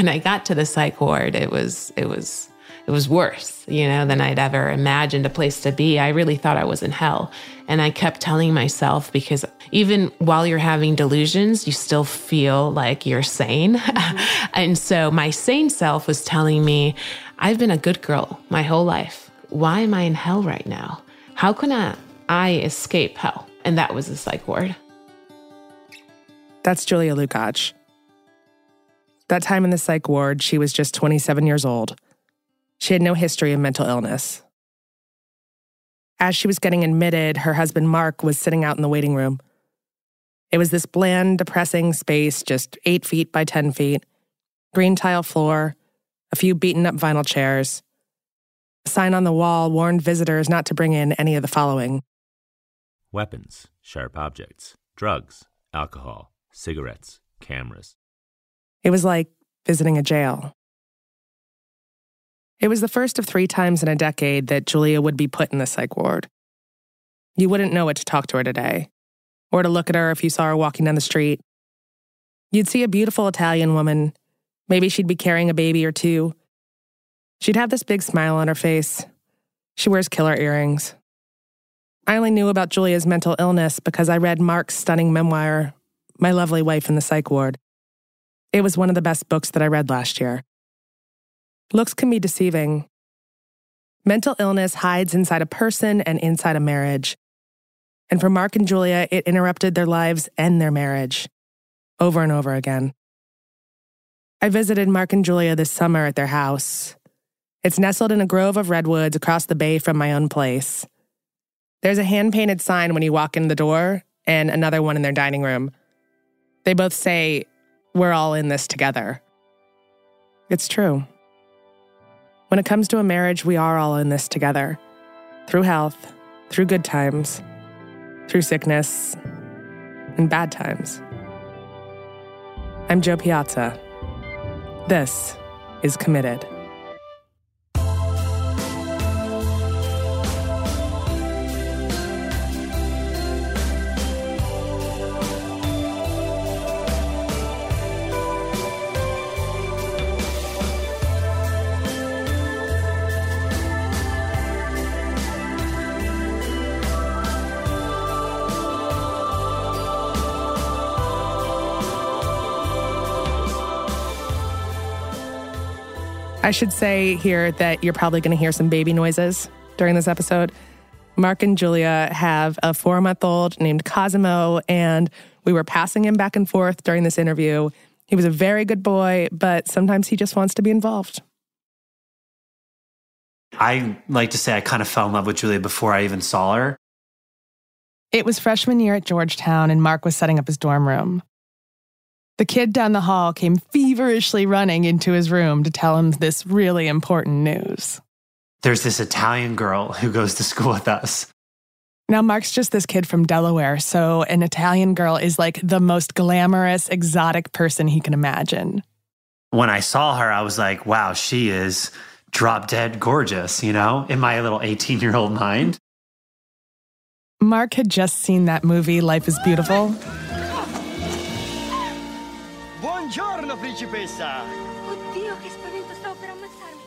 When I got to the psych ward, it was it was it was worse, you know, than I'd ever imagined a place to be. I really thought I was in hell. And I kept telling myself because even while you're having delusions, you still feel like you're sane. and so my sane self was telling me, I've been a good girl my whole life. Why am I in hell right now? How can I, I escape hell? And that was the psych ward. That's Julia Lukach. That time in the psych ward, she was just 27 years old. She had no history of mental illness. As she was getting admitted, her husband Mark was sitting out in the waiting room. It was this bland, depressing space, just eight feet by 10 feet, green tile floor, a few beaten up vinyl chairs. A sign on the wall warned visitors not to bring in any of the following weapons, sharp objects, drugs, alcohol, cigarettes, cameras. It was like visiting a jail. It was the first of three times in a decade that Julia would be put in the psych ward. You wouldn't know what to talk to her today, or to look at her if you saw her walking down the street. You'd see a beautiful Italian woman. Maybe she'd be carrying a baby or two. She'd have this big smile on her face. She wears killer earrings. I only knew about Julia's mental illness because I read Mark's stunning memoir, My Lovely Wife in the Psych Ward. It was one of the best books that I read last year. Looks can be deceiving. Mental illness hides inside a person and inside a marriage. And for Mark and Julia, it interrupted their lives and their marriage over and over again. I visited Mark and Julia this summer at their house. It's nestled in a grove of redwoods across the bay from my own place. There's a hand painted sign when you walk in the door and another one in their dining room. They both say, We're all in this together. It's true. When it comes to a marriage, we are all in this together through health, through good times, through sickness, and bad times. I'm Jo Piazza. This is Committed. I should say here that you're probably going to hear some baby noises during this episode. Mark and Julia have a four month old named Cosimo, and we were passing him back and forth during this interview. He was a very good boy, but sometimes he just wants to be involved. I like to say I kind of fell in love with Julia before I even saw her. It was freshman year at Georgetown, and Mark was setting up his dorm room. The kid down the hall came feverishly running into his room to tell him this really important news. There's this Italian girl who goes to school with us. Now, Mark's just this kid from Delaware, so an Italian girl is like the most glamorous, exotic person he can imagine. When I saw her, I was like, wow, she is drop dead gorgeous, you know, in my little 18 year old mind. Mark had just seen that movie, Life is Beautiful. Buongiorno, principessa.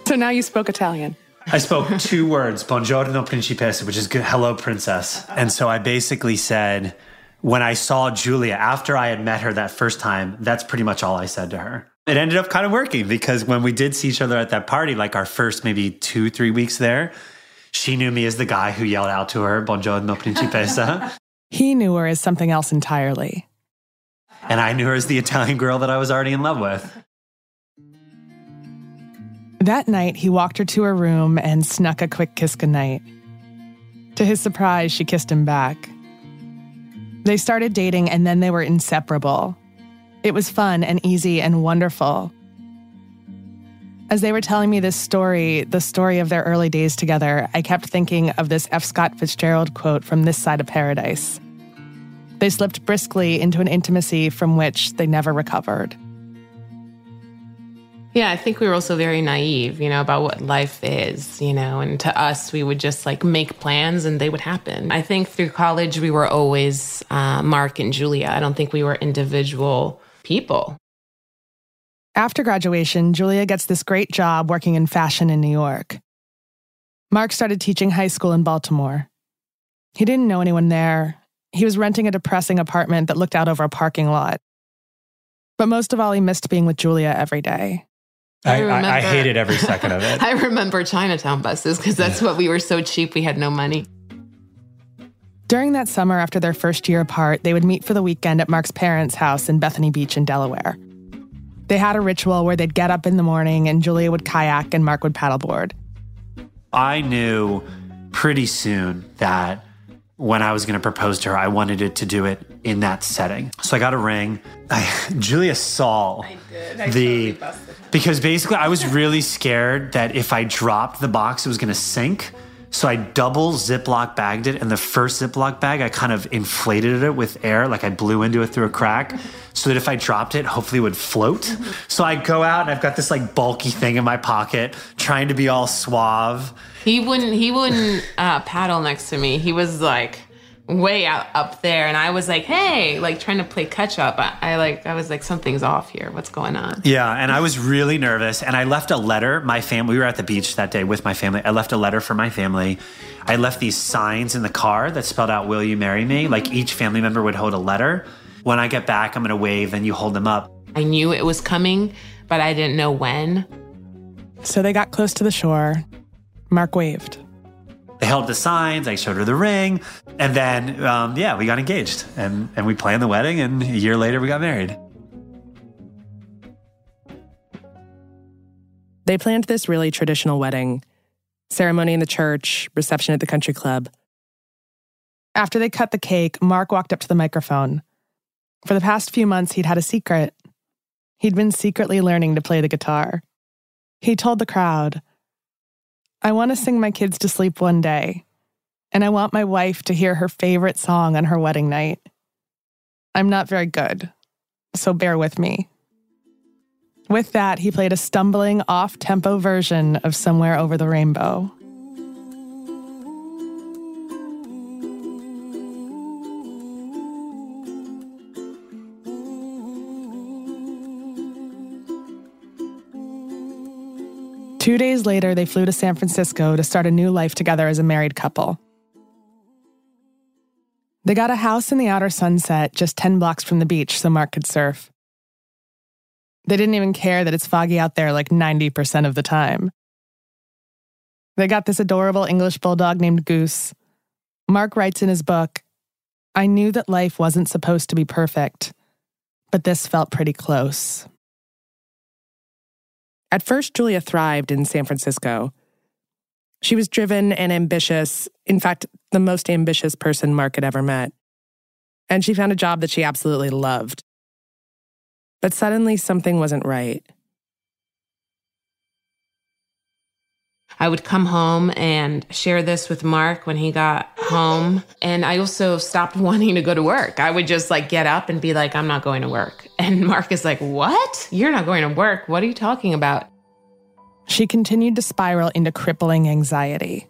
So now you spoke Italian. I spoke two words, buongiorno principessa, which is good, hello princess. And so I basically said, when I saw Julia, after I had met her that first time, that's pretty much all I said to her. It ended up kind of working because when we did see each other at that party, like our first maybe two, three weeks there, she knew me as the guy who yelled out to her, buongiorno principessa. he knew her as something else entirely. And I knew her as the Italian girl that I was already in love with. That night, he walked her to her room and snuck a quick kiss goodnight. To his surprise, she kissed him back. They started dating and then they were inseparable. It was fun and easy and wonderful. As they were telling me this story, the story of their early days together, I kept thinking of this F. Scott Fitzgerald quote from This Side of Paradise. They slipped briskly into an intimacy from which they never recovered. Yeah, I think we were also very naive, you know, about what life is, you know, and to us, we would just like make plans and they would happen. I think through college, we were always uh, Mark and Julia. I don't think we were individual people. After graduation, Julia gets this great job working in fashion in New York. Mark started teaching high school in Baltimore. He didn't know anyone there. He was renting a depressing apartment that looked out over a parking lot. But most of all, he missed being with Julia every day. I, I, remember, I, hated every second of it. I remember Chinatown buses because that's what we were so cheap, we had no money. During that summer, after their first year apart, they would meet for the weekend at Mark's parents' house in Bethany Beach in Delaware. They had a ritual where they'd get up in the morning and Julia would kayak and Mark would paddleboard. I knew pretty soon that when I was going to propose to her, I wanted it to do it in that setting. So I got a ring. I, Julia saw I I the totally because basically I was really scared that if I dropped the box, it was going to sink. So I double Ziploc bagged it, and the first Ziploc bag I kind of inflated it with air, like I blew into it through a crack, so that if I dropped it, hopefully it would float. So I go out and I've got this like bulky thing in my pocket, trying to be all suave. He wouldn't. He wouldn't uh, paddle next to me. He was like way out up there and I was like, hey, like trying to play catch up. I, I, like I was like, something's off here. What's going on? Yeah, and I was really nervous. And I left a letter. My family we were at the beach that day with my family. I left a letter for my family. I left these signs in the car that spelled out, Will you marry me? Like each family member would hold a letter. When I get back, I'm gonna wave and you hold them up. I knew it was coming, but I didn't know when. So they got close to the shore. Mark waved. They held the signs. I showed her the ring, and then um, yeah, we got engaged, and and we planned the wedding, and a year later we got married. They planned this really traditional wedding ceremony in the church, reception at the country club. After they cut the cake, Mark walked up to the microphone. For the past few months, he'd had a secret. He'd been secretly learning to play the guitar. He told the crowd, I want to sing my kids to sleep one day, and I want my wife to hear her favorite song on her wedding night. I'm not very good, so bear with me. With that, he played a stumbling, off tempo version of Somewhere Over the Rainbow. Two days later, they flew to San Francisco to start a new life together as a married couple. They got a house in the outer sunset just 10 blocks from the beach so Mark could surf. They didn't even care that it's foggy out there like 90% of the time. They got this adorable English bulldog named Goose. Mark writes in his book I knew that life wasn't supposed to be perfect, but this felt pretty close. At first, Julia thrived in San Francisco. She was driven and ambitious, in fact, the most ambitious person Mark had ever met. And she found a job that she absolutely loved. But suddenly, something wasn't right. I would come home and share this with Mark when he got home. And I also stopped wanting to go to work. I would just like get up and be like, I'm not going to work. And Mark is like, What? You're not going to work. What are you talking about? She continued to spiral into crippling anxiety.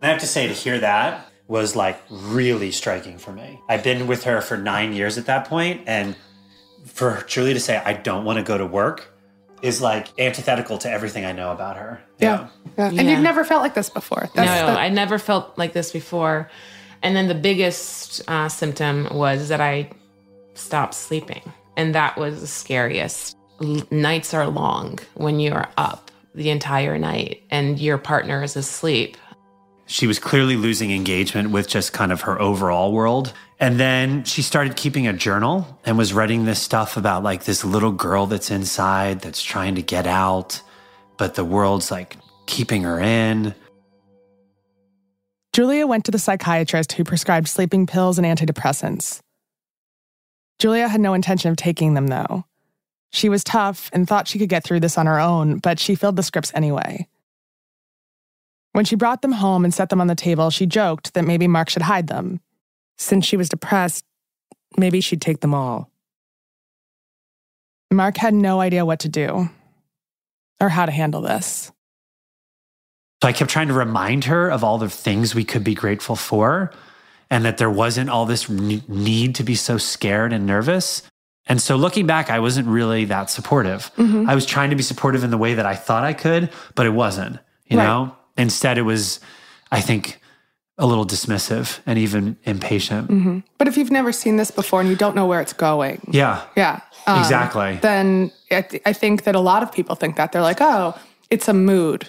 I have to say, to hear that was like really striking for me. I've been with her for nine years at that point, and for Julie to say, I don't want to go to work is like antithetical to everything I know about her. Yeah. yeah. And you've never felt like this before. That's no, the- I never felt like this before. And then the biggest uh, symptom was that I stopped sleeping. And that was the scariest. L- nights are long when you're up the entire night and your partner is asleep. She was clearly losing engagement with just kind of her overall world. And then she started keeping a journal and was writing this stuff about like this little girl that's inside that's trying to get out, but the world's like keeping her in. Julia went to the psychiatrist who prescribed sleeping pills and antidepressants. Julia had no intention of taking them, though. She was tough and thought she could get through this on her own, but she filled the scripts anyway. When she brought them home and set them on the table, she joked that maybe Mark should hide them. Since she was depressed, maybe she'd take them all. Mark had no idea what to do or how to handle this. So I kept trying to remind her of all the things we could be grateful for and that there wasn't all this need to be so scared and nervous. And so looking back, I wasn't really that supportive. Mm-hmm. I was trying to be supportive in the way that I thought I could, but it wasn't, you right. know? Instead, it was, I think, a little dismissive and even impatient. Mm-hmm. But if you've never seen this before and you don't know where it's going, yeah, yeah, um, exactly. Then I, th- I think that a lot of people think that they're like, oh, it's a mood.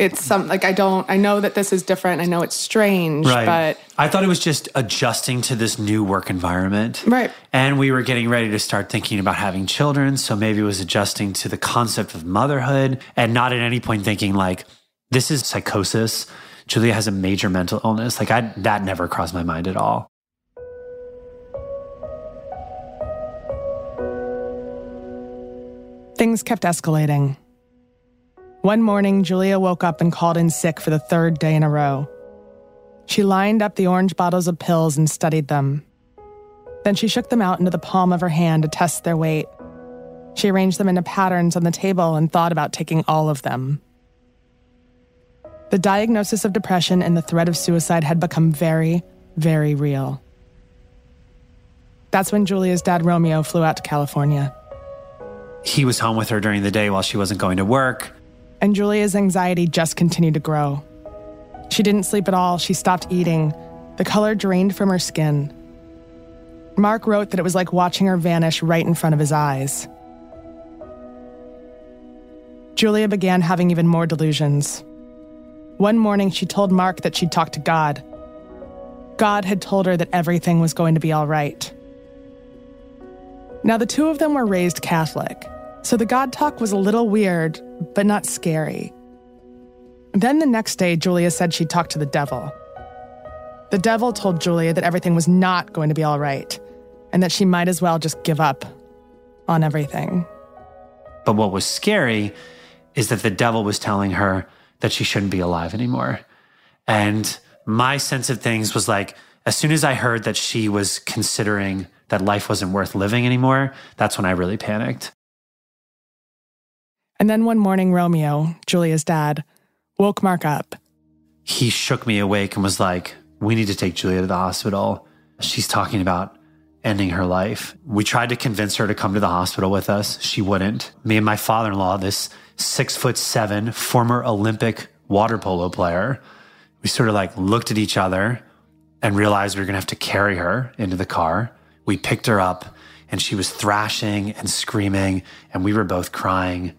It's some like I don't. I know that this is different. I know it's strange, right. but I thought it was just adjusting to this new work environment, right? And we were getting ready to start thinking about having children, so maybe it was adjusting to the concept of motherhood, and not at any point thinking like this is psychosis Julia has a major mental illness. Like I that never crossed my mind at all. Things kept escalating. One morning, Julia woke up and called in sick for the third day in a row. She lined up the orange bottles of pills and studied them. Then she shook them out into the palm of her hand to test their weight. She arranged them into patterns on the table and thought about taking all of them. The diagnosis of depression and the threat of suicide had become very, very real. That's when Julia's dad, Romeo, flew out to California. He was home with her during the day while she wasn't going to work. And Julia's anxiety just continued to grow. She didn't sleep at all, she stopped eating. The color drained from her skin. Mark wrote that it was like watching her vanish right in front of his eyes. Julia began having even more delusions. One morning, she told Mark that she'd talked to God. God had told her that everything was going to be all right. Now, the two of them were raised Catholic, so the God talk was a little weird, but not scary. Then the next day, Julia said she'd talked to the devil. The devil told Julia that everything was not going to be all right, and that she might as well just give up on everything. But what was scary is that the devil was telling her, that she shouldn't be alive anymore. And my sense of things was like, as soon as I heard that she was considering that life wasn't worth living anymore, that's when I really panicked. And then one morning, Romeo, Julia's dad, woke Mark up. He shook me awake and was like, We need to take Julia to the hospital. She's talking about ending her life. We tried to convince her to come to the hospital with us. She wouldn't. Me and my father in law, this six foot seven, former Olympic water polo player. We sort of like looked at each other and realized we were going to have to carry her into the car. We picked her up and she was thrashing and screaming, and we were both crying.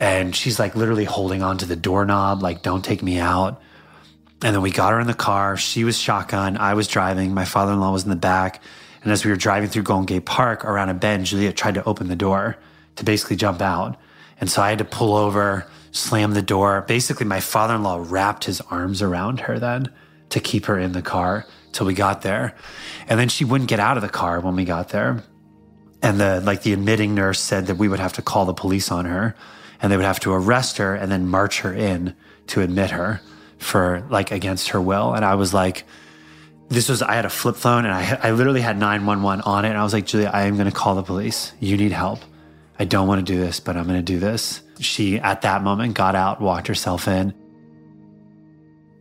And she's like literally holding onto the doorknob, like, don't take me out. And then we got her in the car. She was shotgun. I was driving. My father in law was in the back. And as we were driving through Golden Gate Park around a bend, Juliet tried to open the door to basically jump out. And so I had to pull over, slam the door. Basically, my father in law wrapped his arms around her then to keep her in the car till we got there. And then she wouldn't get out of the car when we got there. And the like the admitting nurse said that we would have to call the police on her and they would have to arrest her and then march her in to admit her for like against her will. And I was like, this was, I had a flip phone and I, I literally had 911 on it. And I was like, Julia, I am going to call the police. You need help. I don't want to do this, but I'm going to do this. She, at that moment, got out, walked herself in.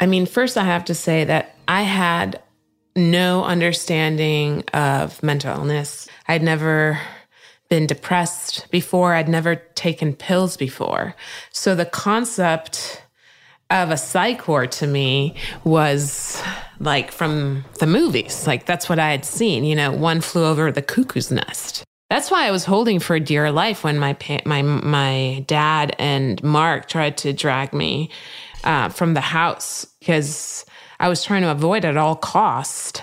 I mean, first, I have to say that I had no understanding of mental illness. I'd never been depressed before, I'd never taken pills before. So the concept of a psych ward to me was like from the movies. Like that's what I had seen, you know, one flew over the cuckoo's nest. That's why I was holding for dear life when my my my dad and Mark tried to drag me uh, from the house because I was trying to avoid at all cost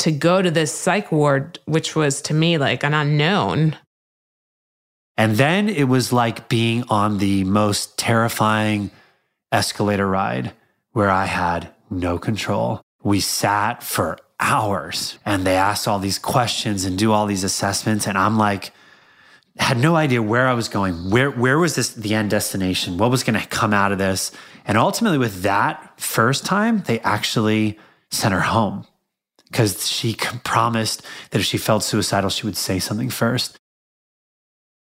to go to this psych ward, which was to me like an unknown. And then it was like being on the most terrifying escalator ride where I had no control. We sat for hours and they asked all these questions and do all these assessments. And I'm like, had no idea where I was going. Where, where was this the end destination? What was going to come out of this? And ultimately, with that first time, they actually sent her home because she promised that if she felt suicidal, she would say something first.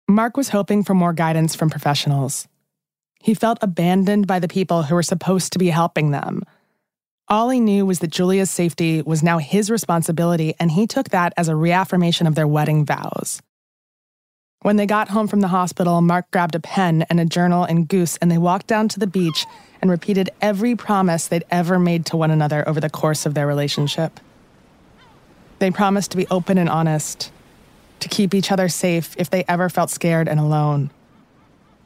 Mark was hoping for more guidance from professionals. He felt abandoned by the people who were supposed to be helping them. All he knew was that Julia's safety was now his responsibility, and he took that as a reaffirmation of their wedding vows. When they got home from the hospital, Mark grabbed a pen and a journal and Goose, and they walked down to the beach and repeated every promise they'd ever made to one another over the course of their relationship. They promised to be open and honest, to keep each other safe if they ever felt scared and alone.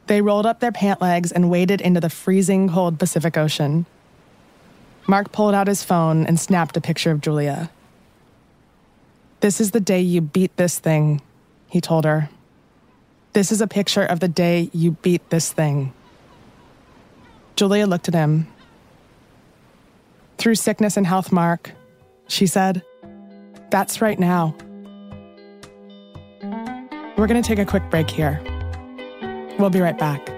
They rolled up their pant legs and waded into the freezing cold Pacific Ocean. Mark pulled out his phone and snapped a picture of Julia. This is the day you beat this thing, he told her. This is a picture of the day you beat this thing. Julia looked at him. Through sickness and health, Mark, she said, That's right now. We're going to take a quick break here. We'll be right back.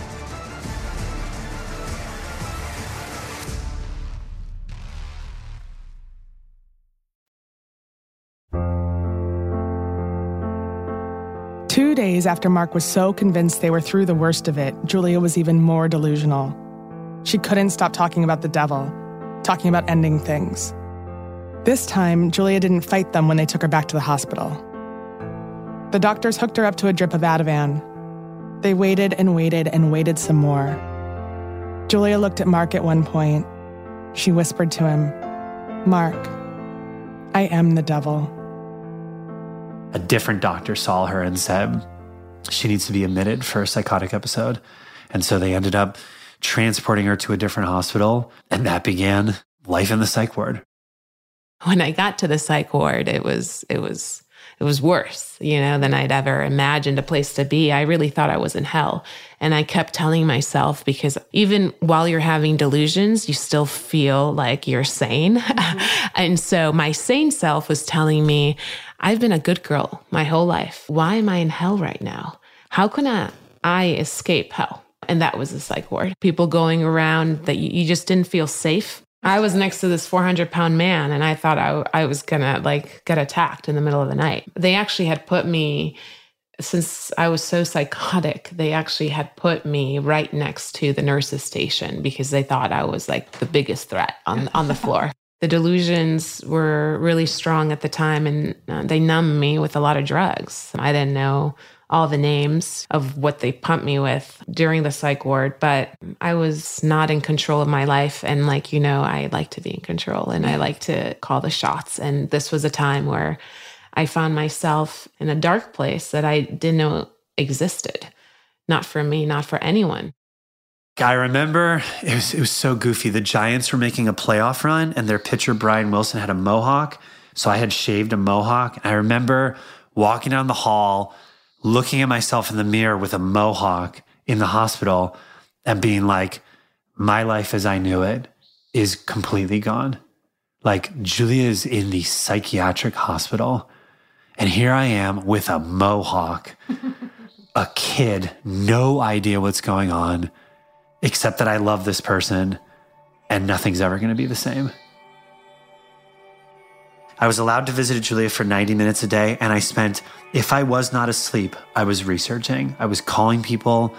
Two days after Mark was so convinced they were through the worst of it, Julia was even more delusional. She couldn't stop talking about the devil, talking about ending things. This time, Julia didn't fight them when they took her back to the hospital. The doctors hooked her up to a drip of Ativan. They waited and waited and waited some more. Julia looked at Mark at one point. She whispered to him, Mark, I am the devil. A different doctor saw her and said she needs to be admitted for a psychotic episode. And so they ended up transporting her to a different hospital. And that began life in the psych ward. When I got to the psych ward, it was, it was, it was worse, you know, than I'd ever imagined a place to be. I really thought I was in hell. And I kept telling myself because even while you're having delusions, you still feel like you're sane. Mm-hmm. and so my sane self was telling me, I've been a good girl my whole life. Why am I in hell right now? How can I, I escape hell? And that was the psych ward. People going around that you, you just didn't feel safe. I was next to this 400 pound man and I thought I, I was gonna like get attacked in the middle of the night. They actually had put me, since I was so psychotic, they actually had put me right next to the nurse's station because they thought I was like the biggest threat on, on the floor. The delusions were really strong at the time and uh, they numbed me with a lot of drugs. I didn't know all the names of what they pumped me with during the psych ward, but I was not in control of my life. And like, you know, I like to be in control and I like to call the shots. And this was a time where I found myself in a dark place that I didn't know existed. Not for me, not for anyone. I remember it was, it was so goofy. The Giants were making a playoff run and their pitcher, Brian Wilson, had a mohawk. So I had shaved a mohawk. And I remember walking down the hall, looking at myself in the mirror with a mohawk in the hospital and being like, my life as I knew it is completely gone. Like Julia's in the psychiatric hospital. And here I am with a mohawk, a kid, no idea what's going on, except that I love this person and nothing's ever going to be the same. I was allowed to visit Julia for 90 minutes a day, and I spent, if I was not asleep, I was researching. I was calling people.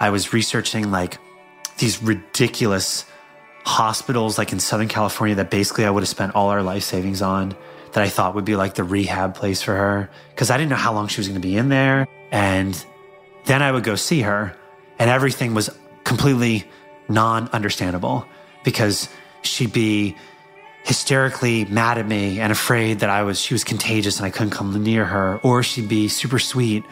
I was researching like these ridiculous hospitals, like in Southern California, that basically I would have spent all our life savings on, that I thought would be like the rehab place for her. Cause I didn't know how long she was going to be in there. And then I would go see her, and everything was completely non understandable because she'd be hysterically mad at me and afraid that I was she was contagious and I couldn't come near her, or she'd be super sweet,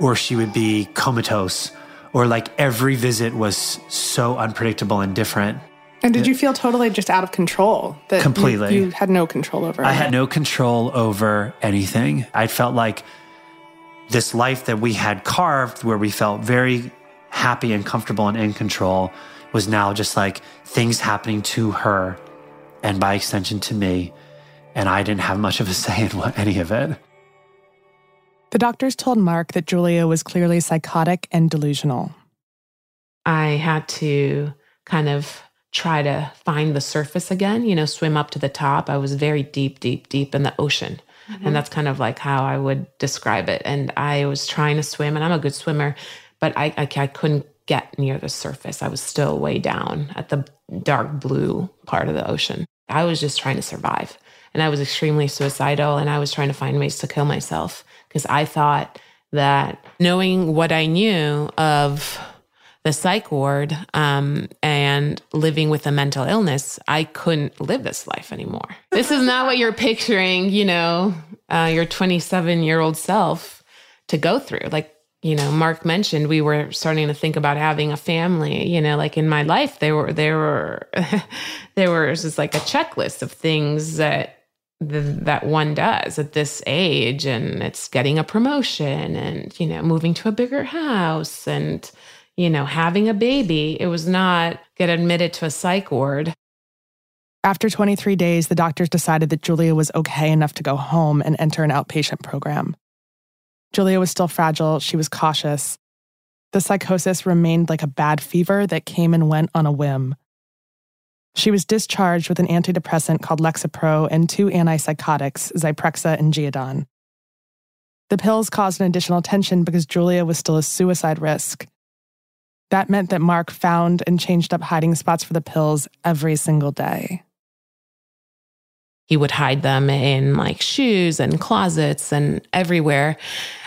or she would be comatose, or like every visit was so unpredictable and different. And did you feel totally just out of control? That Completely. You, you had no control over. I it? had no control over anything. I felt like this life that we had carved, where we felt very happy and comfortable and in control, was now just like things happening to her and by extension to me. And I didn't have much of a say in what, any of it. The doctors told Mark that Julia was clearly psychotic and delusional. I had to kind of try to find the surface again, you know, swim up to the top. I was very deep, deep, deep in the ocean. Mm-hmm. And that's kind of like how I would describe it. And I was trying to swim, and I'm a good swimmer, but I, I, I couldn't get near the surface. I was still way down at the dark blue part of the ocean. I was just trying to survive. And I was extremely suicidal and I was trying to find ways to kill myself because I thought that knowing what I knew of the psych ward um, and living with a mental illness, I couldn't live this life anymore. This is not what you're picturing, you know, uh, your 27 year old self to go through. Like, you know, Mark mentioned we were starting to think about having a family. You know, like in my life, there were there were there was just like a checklist of things that that one does at this age, and it's getting a promotion, and you know, moving to a bigger house, and you know, having a baby. It was not get admitted to a psych ward. After 23 days, the doctors decided that Julia was okay enough to go home and enter an outpatient program. Julia was still fragile, she was cautious. The psychosis remained like a bad fever that came and went on a whim. She was discharged with an antidepressant called Lexapro and two antipsychotics, Zyprexa and Geodon. The pills caused an additional tension because Julia was still a suicide risk. That meant that Mark found and changed up hiding spots for the pills every single day. He would hide them in like shoes and closets and everywhere.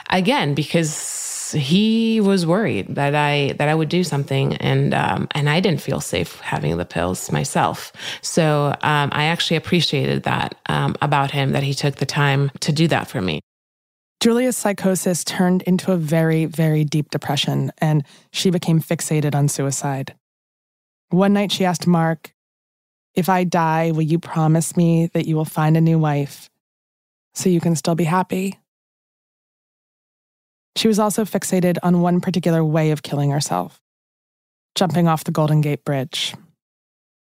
Again, because he was worried that I that I would do something, and um, and I didn't feel safe having the pills myself. So um, I actually appreciated that um, about him that he took the time to do that for me. Julia's psychosis turned into a very, very deep depression, and she became fixated on suicide. One night she asked Mark, If I die, will you promise me that you will find a new wife so you can still be happy? She was also fixated on one particular way of killing herself jumping off the Golden Gate Bridge.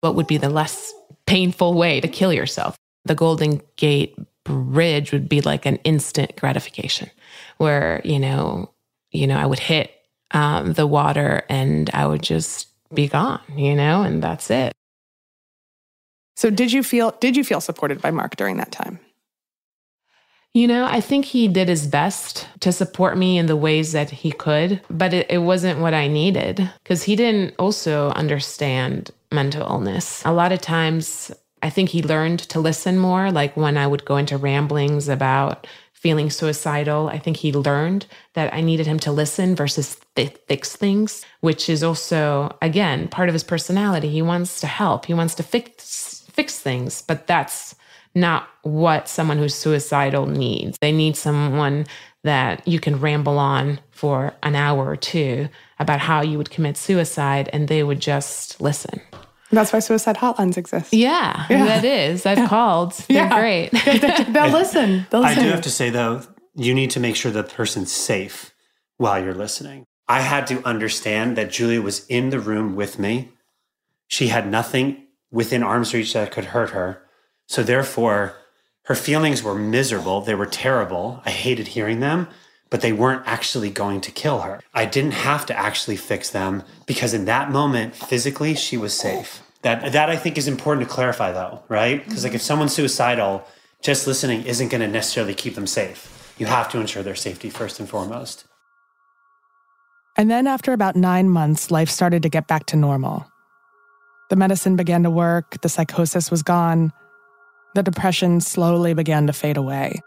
What would be the less painful way to kill yourself? The Golden Gate bridge would be like an instant gratification where, you know, you know, I would hit um, the water and I would just be gone, you know, and that's it. So did you feel did you feel supported by Mark during that time? You know, I think he did his best to support me in the ways that he could, but it, it wasn't what I needed because he didn't also understand mental illness. A lot of times I think he learned to listen more. Like when I would go into ramblings about feeling suicidal, I think he learned that I needed him to listen versus th- fix things, which is also, again, part of his personality. He wants to help, he wants to fix, fix things, but that's not what someone who's suicidal needs. They need someone that you can ramble on for an hour or two about how you would commit suicide and they would just listen. That's why suicide hotlines exist. Yeah, yeah. that is. I've yeah. called. They're yeah. great. They'll listen. They'll listen. I do have to say though, you need to make sure the person's safe while you're listening. I had to understand that Julia was in the room with me. She had nothing within arm's reach that could hurt her. So therefore, her feelings were miserable. They were terrible. I hated hearing them, but they weren't actually going to kill her. I didn't have to actually fix them because in that moment, physically, she was safe. That that I think is important to clarify though, right? Because like if someone's suicidal, just listening isn't going to necessarily keep them safe. You have to ensure their safety first and foremost. And then after about 9 months, life started to get back to normal. The medicine began to work, the psychosis was gone, the depression slowly began to fade away.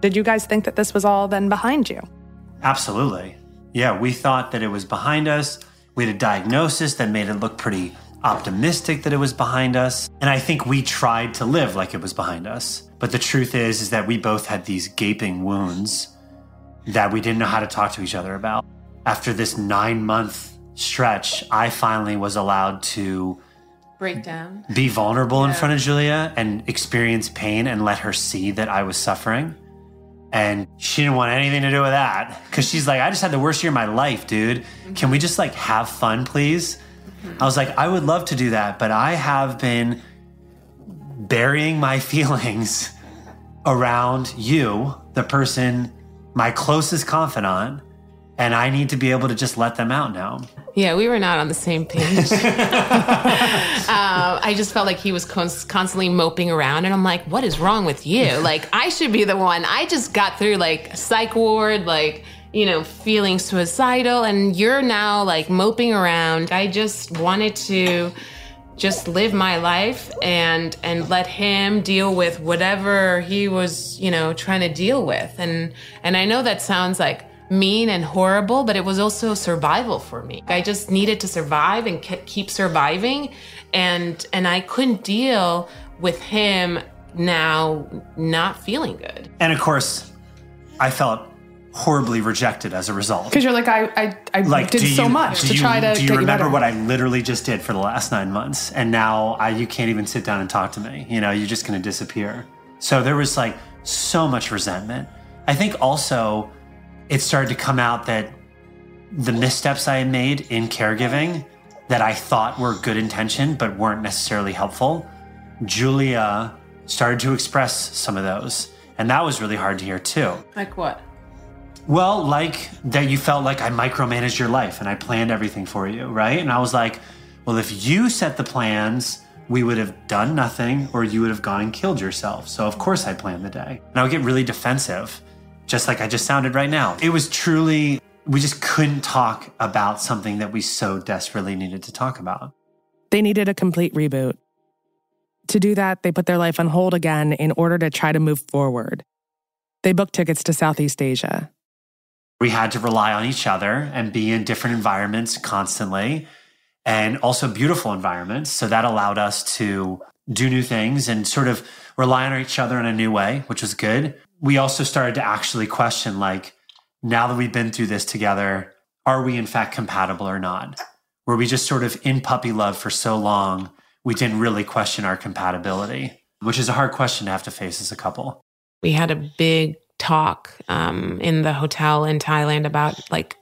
Did you guys think that this was all then behind you? Absolutely. Yeah, we thought that it was behind us. We had a diagnosis that made it look pretty optimistic that it was behind us. And I think we tried to live like it was behind us. But the truth is is that we both had these gaping wounds that we didn't know how to talk to each other about. After this 9-month stretch, I finally was allowed to break down. Be vulnerable yeah. in front of Julia and experience pain and let her see that I was suffering. And she didn't want anything to do with that because she's like, I just had the worst year of my life, dude. Can we just like have fun, please? Mm-hmm. I was like, I would love to do that, but I have been burying my feelings around you, the person, my closest confidant, and I need to be able to just let them out now. Yeah, we were not on the same page. uh, I just felt like he was constantly moping around, and I'm like, "What is wrong with you? Like, I should be the one. I just got through like psych ward, like." you know, feeling suicidal, and you're now like moping around. I just wanted to just live my life and and let him deal with whatever he was, you know, trying to deal with. And and I know that sounds like mean and horrible, but it was also survival for me. I just needed to survive and keep surviving, and and I couldn't deal with him now not feeling good. And of course, I felt horribly rejected as a result. Because you're like, I, I, I like, did so you- much to you- try to Do you get remember you what. I literally just did for the last nine months? And now I, you can't even sit down and talk to me. You know, you're just going to disappear. So there was like so much resentment. I think also it started to come out that the missteps I had made in caregiving that I thought were good intention but weren't necessarily helpful, Julia started to express some of those. And that was really hard to hear too. Like what? Well, like that you felt like I micromanaged your life and I planned everything for you, right? And I was like, well, if you set the plans, we would have done nothing or you would have gone and killed yourself. So, of course, I planned the day. And I would get really defensive, just like I just sounded right now. It was truly, we just couldn't talk about something that we so desperately needed to talk about. They needed a complete reboot. To do that, they put their life on hold again in order to try to move forward. They booked tickets to Southeast Asia. We had to rely on each other and be in different environments constantly and also beautiful environments. So that allowed us to do new things and sort of rely on each other in a new way, which was good. We also started to actually question like, now that we've been through this together, are we in fact compatible or not? Were we just sort of in puppy love for so long, we didn't really question our compatibility, which is a hard question to have to face as a couple. we had a big talk um, in the hotel in Thailand about like,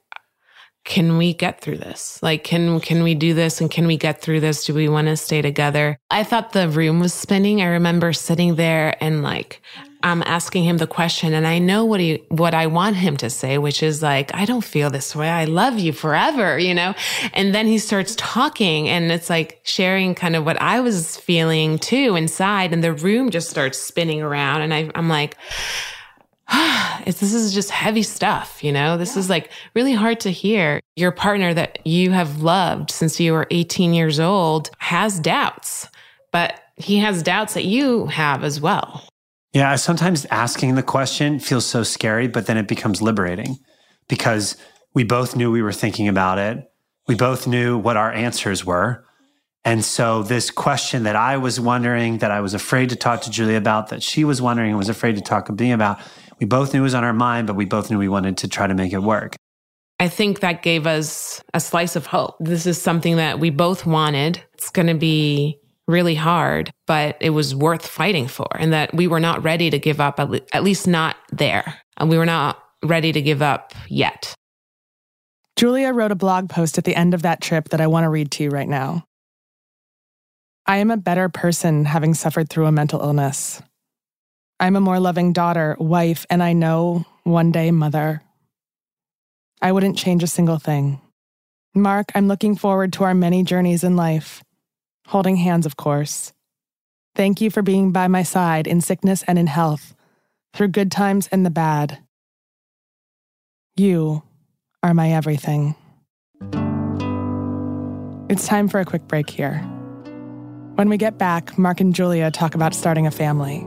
can we get through this? Like, can can we do this? And can we get through this? Do we want to stay together? I thought the room was spinning. I remember sitting there and like, I'm asking him the question, and I know what he what I want him to say, which is like, I don't feel this way. I love you forever, you know. And then he starts talking, and it's like sharing kind of what I was feeling too inside, and the room just starts spinning around, and I, I'm like. it's, this is just heavy stuff, you know? This is like really hard to hear. Your partner that you have loved since you were 18 years old has doubts, but he has doubts that you have as well. Yeah, sometimes asking the question feels so scary, but then it becomes liberating because we both knew we were thinking about it. We both knew what our answers were. And so, this question that I was wondering, that I was afraid to talk to Julia about, that she was wondering and was afraid to talk to me about, we both knew was on our mind, but we both knew we wanted to try to make it work. I think that gave us a slice of hope. This is something that we both wanted. It's going to be really hard, but it was worth fighting for, and that we were not ready to give up, at least not there. And we were not ready to give up yet. Julia wrote a blog post at the end of that trip that I want to read to you right now. I am a better person having suffered through a mental illness. I'm a more loving daughter, wife, and I know one day mother. I wouldn't change a single thing. Mark, I'm looking forward to our many journeys in life. Holding hands, of course. Thank you for being by my side in sickness and in health, through good times and the bad. You are my everything. It's time for a quick break here. When we get back, Mark and Julia talk about starting a family.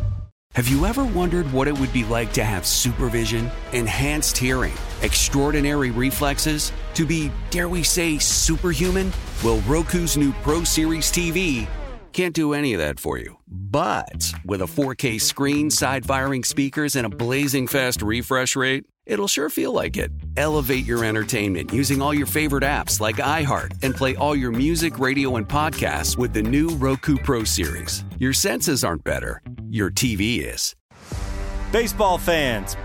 Have you ever wondered what it would be like to have supervision, enhanced hearing, extraordinary reflexes, to be, dare we say, superhuman? Well, Roku's new Pro Series TV can't do any of that for you. But with a 4K screen, side firing speakers, and a blazing fast refresh rate, it'll sure feel like it. Elevate your entertainment using all your favorite apps like iHeart and play all your music, radio, and podcasts with the new Roku Pro Series. Your senses aren't better, your TV is. Baseball fans,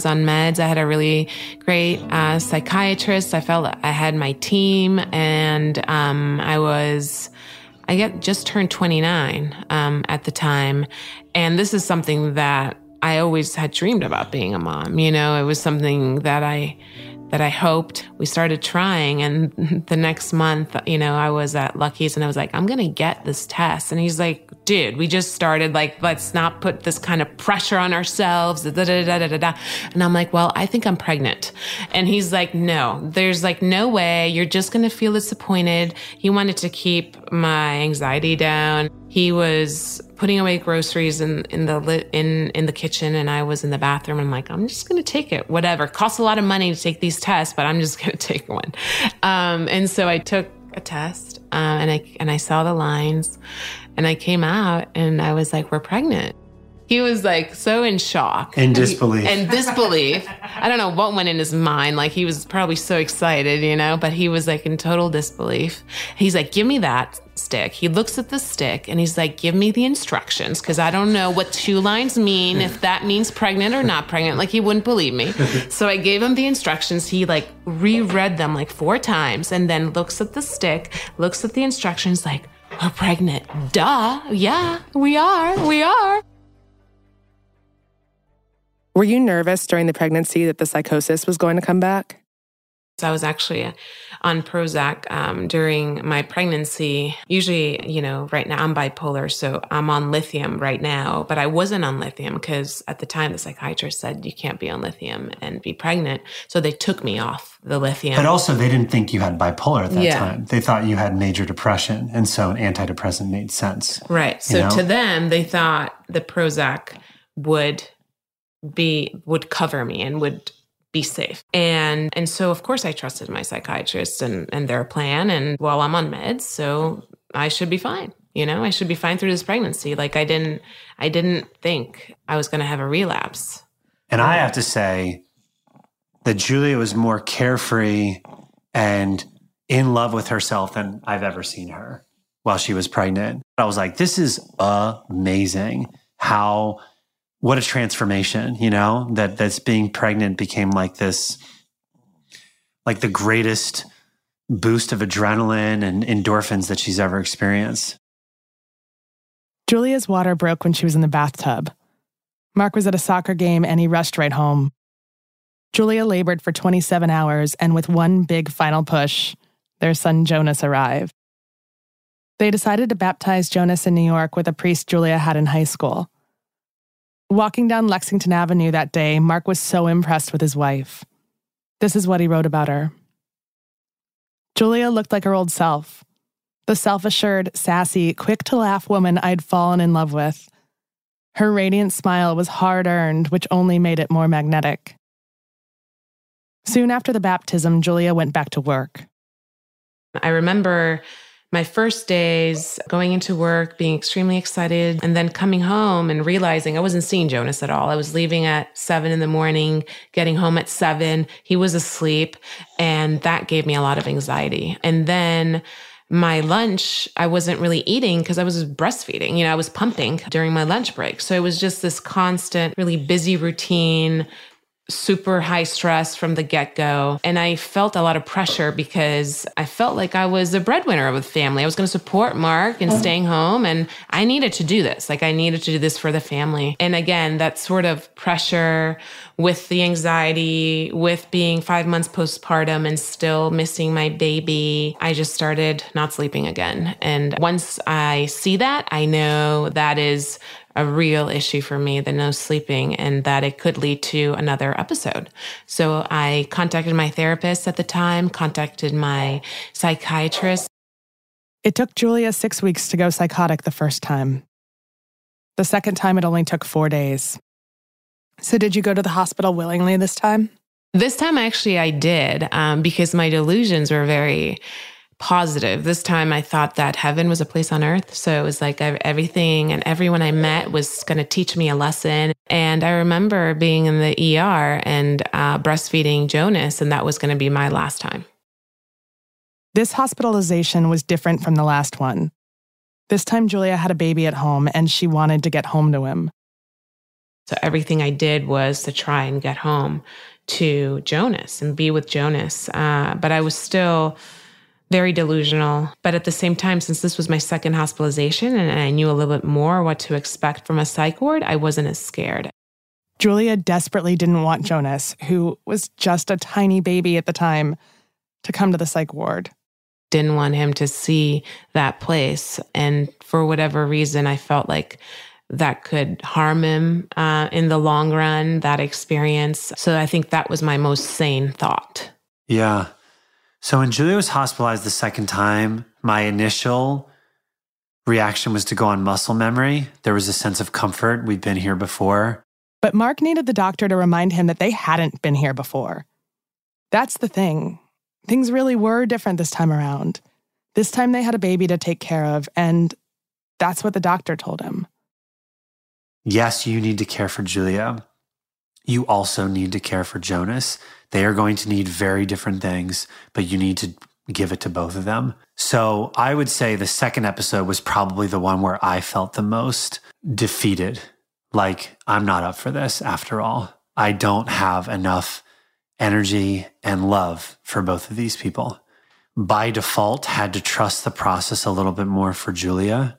Was on meds. I had a really great uh, psychiatrist. I felt I had my team, and um, I was. I get just turned 29 um, at the time, and this is something that I always had dreamed about being a mom. You know, it was something that I that I hoped. We started trying, and the next month, you know, I was at Lucky's, and I was like, "I'm gonna get this test," and he's like, "Dude, we just started. Like, let's not put this kind of pressure on ourselves." Da, da, da, da, da, da. And I'm like, "Well, I think I'm pregnant," and he's like, "No, there's like no way. You're just gonna feel disappointed." He wanted to keep my anxiety down. He was putting away groceries in, in the li- in in the kitchen and I was in the bathroom. I'm like, I'm just gonna take it. Whatever. It costs a lot of money to take these tests, but I'm just gonna take one. Um, and so I took a test uh, and I and I saw the lines and I came out and I was like, we're pregnant. He was like so in shock In disbelief. and disbelief. I don't know what went in his mind. Like he was probably so excited, you know, but he was like in total disbelief. He's like, give me that stick. He looks at the stick and he's like, give me the instructions because I don't know what two lines mean, if that means pregnant or not pregnant. Like he wouldn't believe me. So I gave him the instructions. He like reread them like four times and then looks at the stick, looks at the instructions, like, we're pregnant. Duh. Yeah, we are. We are. Were you nervous during the pregnancy that the psychosis was going to come back? I was actually on Prozac um, during my pregnancy. Usually, you know, right now I'm bipolar, so I'm on lithium right now, but I wasn't on lithium because at the time the psychiatrist said you can't be on lithium and be pregnant. So they took me off the lithium. But also, they didn't think you had bipolar at that Yeah. time. They thought you had major depression. And so an antidepressant made sense. Right. So know? to them, they thought the Prozac would be would cover me and would be safe. And and so of course I trusted my psychiatrist and and their plan and well I'm on meds, so I should be fine. You know, I should be fine through this pregnancy. Like I didn't I didn't think I was going to have a relapse. And I have to say that Julia was more carefree and in love with herself than I've ever seen her while she was pregnant. I was like, this is amazing how what a transformation, you know, that that's being pregnant became like this like the greatest boost of adrenaline and endorphins that she's ever experienced. Julia's water broke when she was in the bathtub. Mark was at a soccer game and he rushed right home. Julia labored for 27 hours, and with one big final push, their son Jonas arrived. They decided to baptize Jonas in New York with a priest Julia had in high school. Walking down Lexington Avenue that day, Mark was so impressed with his wife. This is what he wrote about her. Julia looked like her old self, the self assured, sassy, quick to laugh woman I'd fallen in love with. Her radiant smile was hard earned, which only made it more magnetic. Soon after the baptism, Julia went back to work. I remember my first days going into work, being extremely excited, and then coming home and realizing I wasn't seeing Jonas at all. I was leaving at seven in the morning, getting home at seven. He was asleep, and that gave me a lot of anxiety. And then my lunch, I wasn't really eating because I was breastfeeding. You know, I was pumping during my lunch break. So it was just this constant, really busy routine, super high stress from the get go. And I felt a lot of pressure because I felt like I was a breadwinner the family. I was going to support Mark and staying home. And I needed to do this. Like, I needed to do this for the family. And again, that sort of pressure with the anxiety, with being five months postpartum and still missing my baby, I just started not sleeping again. And once I see that, I know that is a real issue for me, the no sleeping, and that it could lead to another episode. So I contacted my therapist at the time, contacted my psychiatrist. It took Julia six weeks to go psychotic the first time. The second time, it only took four days. So, did you go to the hospital willingly this time? This time, actually, I did um, because my delusions were very positive. This time I thought that heaven was a place on earth. So it was like everything and everyone I met was going to teach me a lesson. And I remember being in the ER and uh, breastfeeding Jonas, and that was going to be my last time. This hospitalization was different from the last one. This time, Julia had a baby at home and she wanted to get home to him. So everything I did was to try and get home to Jonas and be with Jonas. Uh, but I was still very delusional. But at the same time, since this was my second hospitalization and I knew a little bit more what to expect from a psych ward, I wasn't as scared. Julia desperately didn't want Jonas, who was just a tiny baby at the time, to come to the psych ward. Didn't want him to see that place. And for whatever reason, I felt like that could harm him uh, in the long run, that experience. So I think that was my most sane thought. Yeah. So when Julia was hospitalized the second time, my initial reaction was to go on muscle memory. There was a sense of comfort. We'd been here before. But Mark needed the doctor to remind him that they hadn't been here before. That's the thing. Things really were different this time around. This time they had a baby to take care of, and that's what the doctor told him. Yes, you need to care for Julia. You also need to care for Jonas. They are going to need very different things, but you need to give it to both of them. So I would say the second episode was probably the one where I felt the most defeated. Like, I'm not up for this after all. I don't have enough energy and love for both of these people. By default, had to trust the process a little bit more for Julia.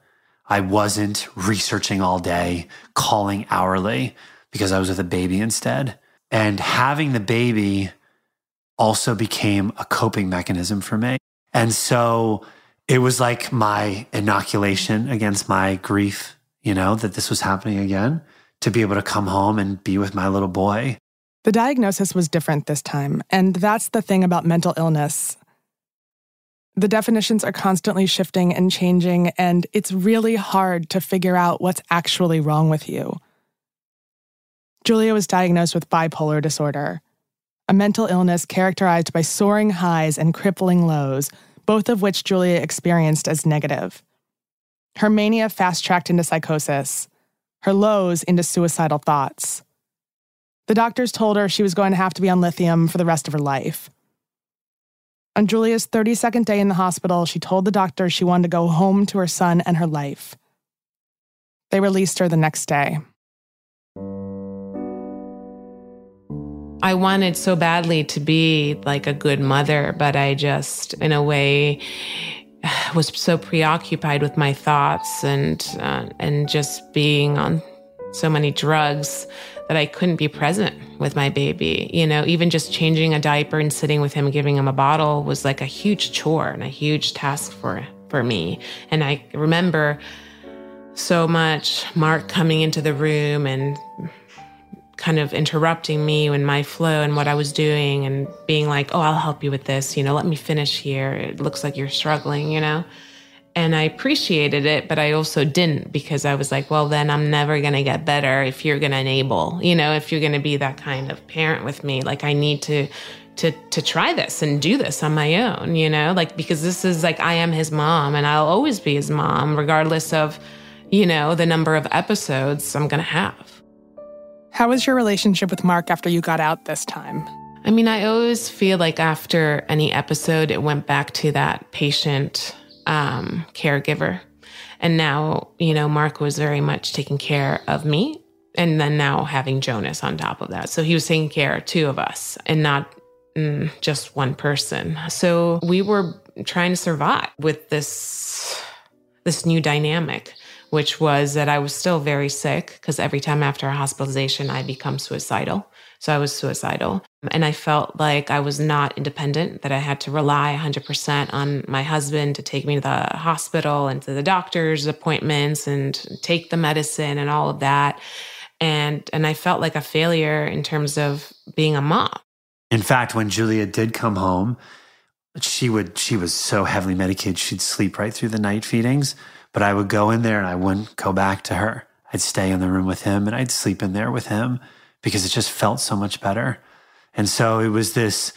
I wasn't researching all day, calling hourly because I was with a baby instead. And having the baby also became a coping mechanism for me. And so it was like my inoculation against my grief, you know, that this was happening again, to be able to come home and be with my little boy. The diagnosis was different this time. And that's the thing about mental illness. The definitions are constantly shifting and changing, and it's really hard to figure out what's actually wrong with you. Julia was diagnosed with bipolar disorder, a mental illness characterized by soaring highs and crippling lows, both of which Julia experienced as negative. Her mania fast tracked into psychosis, her lows into suicidal thoughts. The doctors told her she was going to have to be on lithium for the rest of her life. On Julia's 32nd day in the hospital, she told the doctor she wanted to go home to her son and her life. They released her the next day. I wanted so badly to be like a good mother, but I just, in a way, was so preoccupied with my thoughts and uh, and just being on so many drugs that I couldn't be present with my baby. You know, even just changing a diaper and sitting with him, giving him a bottle was like a huge chore and a huge task for for me. And I remember so much Mark coming into the room and kind of interrupting me and my flow and what I was doing and being like, oh, I'll help you with this. You know, let me finish here. It looks like you're struggling, you know? And I appreciated it, but I also didn't because I was like, well, then I'm never going to get better if you're going to enable, you know, if you're going to be that kind of parent with me. Like, I need to to to try this and do this on my own, you know, like because this is like I am his mom and I'll always be his mom, regardless of, you know, the number of episodes I'm gonna have. How was your relationship with Mark after you got out this time? I mean, I always feel like after any episode, it went back to that patient um, caregiver. And now, you know, Mark was very much taking care of me. And then now having Jonas on top of that. So he was taking care of two of us and not mm, just one person. So we were trying to survive with this, this new dynamic which was that I was still very sick because every time after a hospitalization, I become suicidal. So I was suicidal. And I felt like I was not independent, that I had to rely 100% on my husband to take me to the hospital and to the doctor's appointments and take the medicine and all of that. And, and I felt like a failure in terms of being a mom. In fact, when Julia did come home, she would she was so heavily medicated she'd sleep right through the night feedings. But I would go in there and I wouldn't go back to her. I'd stay in the room with him and I'd sleep in there with him because it just felt so much better. And so it was this,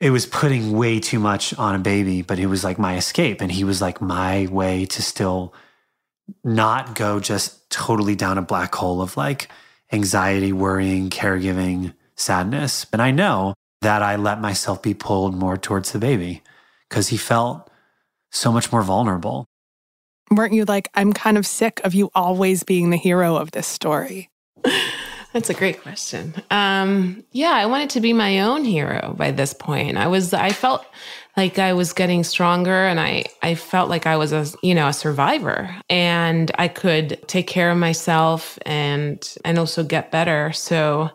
it was putting way too much on a baby, but it was like my escape. And he was like my way to still not go just totally down a black hole of like anxiety, worrying, caregiving, sadness. But I know that I let myself be pulled more towards the baby because he felt so much more vulnerable. Weren't you like, I'm kind of sick of you always being the hero of this story? That's a great question. Um, yeah, I wanted to be my own hero by this point. I was, I felt like I was getting stronger, and I, I felt like I was a, you know, a survivor, and I could take care of myself and, and also get better. So,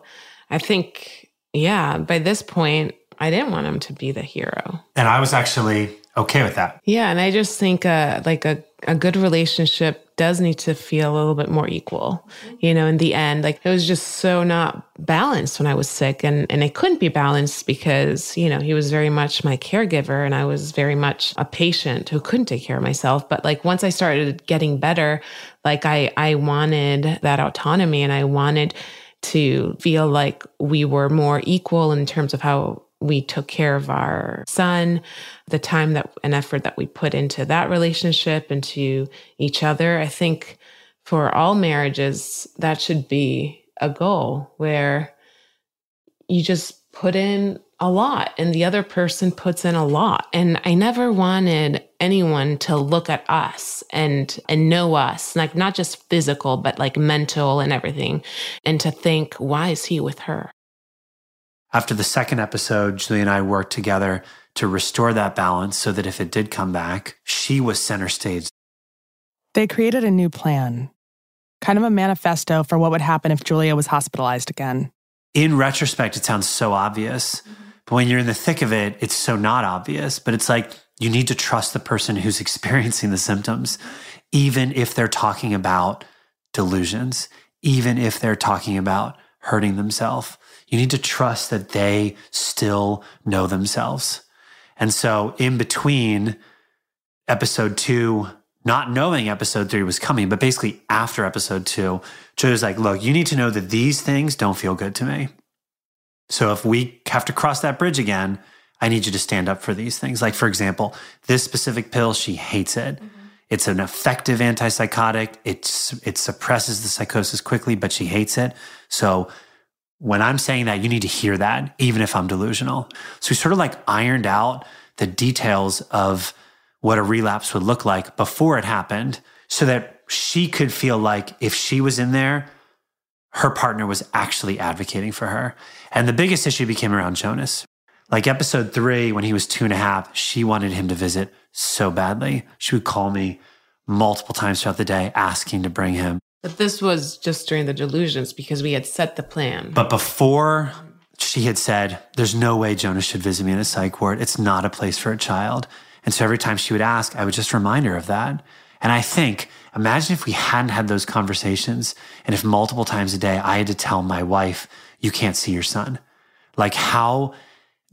I think, yeah, by this point, I didn't want him to be the hero, and I was actually okay with that. Yeah, and I just think, uh, like a, a good relationship does need to feel a little bit more equal. You know, in the end, like it was just so not balanced when I was sick and and it couldn't be balanced because, you know, he was very much my caregiver and I was very much a patient who couldn't take care of myself, but like once I started getting better, like I I wanted that autonomy and I wanted to feel like we were more equal in terms of how we took care of our son, the time that and effort that we put into that relationship, into each other. I think for all marriages, that should be a goal where you just put in a lot and the other person puts in a lot. And I never wanted anyone to look at us and and know us, like not just physical, but like mental and everything, and to think, why is he with her? After the second episode, Julie and I worked together to restore that balance so that if it did come back, she was center stage. They created a new plan, kind of a manifesto for what would happen if Julia was hospitalized again. In retrospect, it sounds so obvious, but when you're in the thick of it, it's so not obvious. But it's like you need to trust the person who's experiencing the symptoms, even if they're talking about delusions, even if they're talking about hurting themselves you need to trust that they still know themselves. And so, in between episode two, not knowing episode three was coming, but basically after episode two, Joe was like, look, you need to know that these things don't feel good to me. So, if we have to cross that bridge again, I need you to stand up for these things. Like, for example, this specific pill, she hates it. Mm-hmm. It's an effective antipsychotic. It's, it suppresses the psychosis quickly, but she hates it. So when I'm saying that, you need to hear that, even if I'm delusional. So we sort of like ironed out the details of what a relapse would look like before it happened so that she could feel like if she was in there, her partner was actually advocating for her. And the biggest issue became around Jonas. Like episode three, when he was two and a half, she wanted him to visit so badly. She would call me multiple times throughout the day asking to bring him. But this was just during the delusions because we had set the plan. But before she had said, There's no way Jonas should visit me in a psych ward. It's not a place for a child. And so every time she would ask, I would just remind her of that. And I think, imagine if we hadn't had those conversations and if multiple times a day I had to tell my wife, You can't see your son. Like how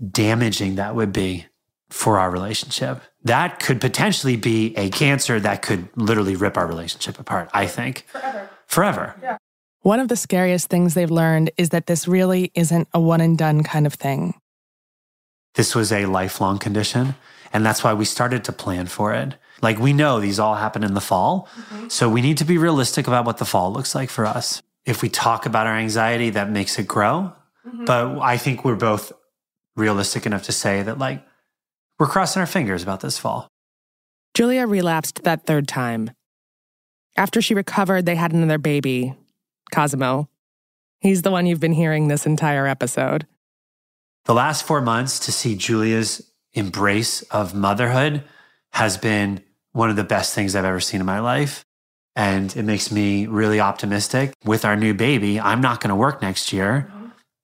damaging that would be for our relationship. That could potentially be a cancer that could literally rip our relationship apart, I think. Forever. Forever. Yeah. One of the scariest things they've learned is that this really isn't a one and done kind of thing. this was a lifelong condition. And that's why we started to plan for it. Like we know these all happen in the fall. Mm-hmm. So we need to be realistic about what the fall looks like for us. If we talk about our anxiety, that makes it grow. Mm-hmm. But I think we're both realistic enough to say that, like, we're crossing our fingers about this fall. Julia relapsed that third time. After she recovered, they had another baby, Cosimo. He's the one you've been hearing this entire episode. The last four months to see Julia's embrace of motherhood has been one of the best things I've ever seen in my life. And it makes me really optimistic. With our new baby, I'm not going to work next year.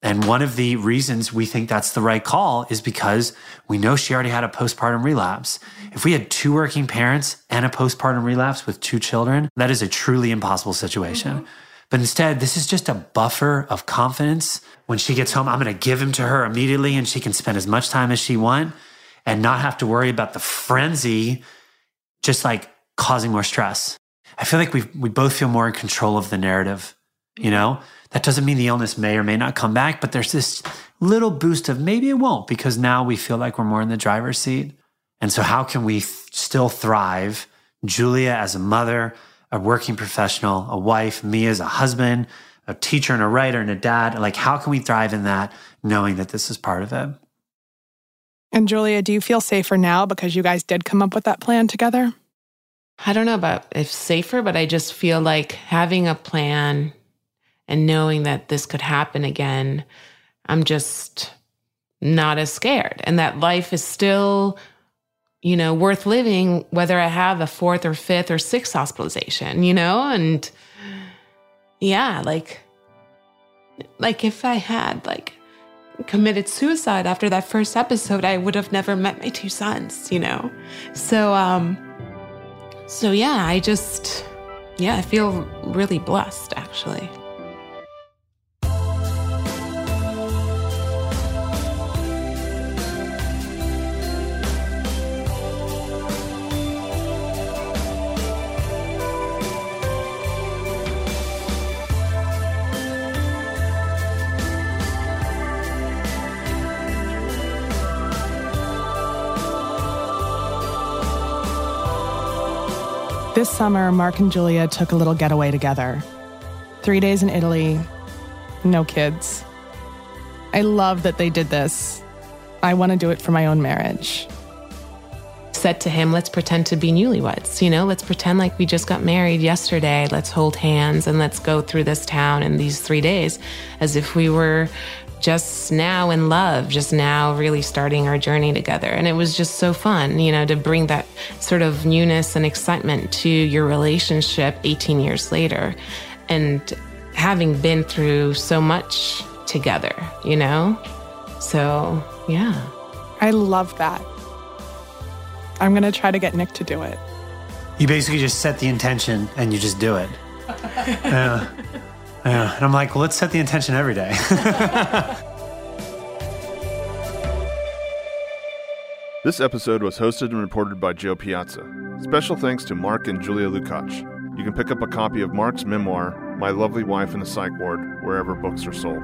And one of the reasons we think that's the right call is because we know she already had a postpartum relapse. If we had two working parents and a postpartum relapse with two children, that is a truly impossible situation. Mm-hmm. But instead, this is just a buffer of confidence. When she gets home, I'm going to give him to her immediately and she can spend as much time as she wants and not have to worry about the frenzy just like causing more stress. I feel like we we both feel more in control of the narrative, you mm-hmm. know? That doesn't mean the illness may or may not come back, but there's this little boost of maybe it won't because now we feel like we're more in the driver's seat. And so how can we th- still thrive? Julia as a mother, a working professional, a wife, me as a husband, a teacher and a writer and a dad. Like how can we thrive in that knowing that this is part of it? And Julia, do you feel safer now because you guys did come up with that plan together? I don't know about if safer, but I just feel like having a plan and knowing that this could happen again, I'm just not as scared. And that life is still, you know, worth living, whether I have a fourth or fifth or sixth hospitalization, you know? And yeah, like, like if I had like committed suicide after that first episode, I would have never met my two sons, you know? So, um, so yeah, I just, yeah, I feel really blessed actually. This summer, Mark and Julia took a little getaway together. Three days in Italy, no kids. I love that they did this. I want to do it for my own marriage. Said to him, let's pretend to be newlyweds. You know, let's pretend like we just got married yesterday. Let's hold hands and let's go through this town in these three days as if we were just now in love, just now really starting our journey together. And it was just so fun, you know, to bring that sort of newness and excitement to your relationship 18 years later. And having been through so much together, you know? So, yeah. I love that. I'm going to try to get Nick to do it. You basically just set the intention and you just do it. Yeah. Uh, Yeah. And I'm like, well, let's set the intention every day. This episode was hosted and reported by Jo Piazza. Special thanks to Mark and Julia Lukach. You can pick up a copy of Mark's memoir, My Lovely Wife in the Psych Ward, wherever books are sold.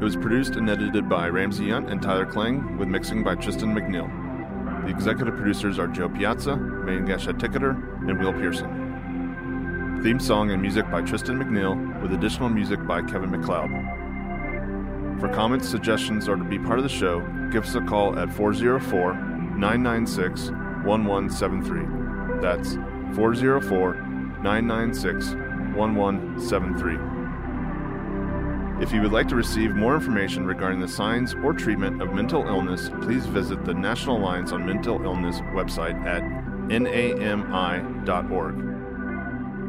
It was produced and edited by Ramsey Yunt and Tyler Klang, with mixing by Tristan McNeil. The executive producers are Jo Piazza, Mangesh Hattikudur, and Will Pearson. Theme song and music by Tristan McNeil, with additional music by Kevin MacLeod. For comments, suggestions, or to be part of the show, give us a call at 404 996 1173. That's 404 996 1173. If you would like to receive more information regarding the signs or treatment of mental illness, please visit the National Alliance on Mental Illness website at nami.org.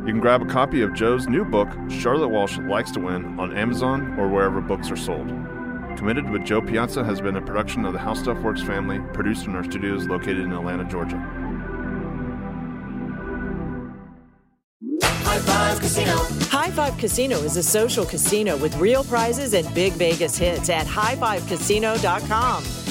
You can grab a copy of Jo's new book, Charlotte Walsh Likes to Win, on Amazon or wherever books are sold. Committed with Jo Piazza has been a production of the How Stuff Works family, produced in our studios located in Atlanta, Georgia. High Five Casino. High Five Casino is a social casino with real prizes and big Vegas hits at highfivecasino.com.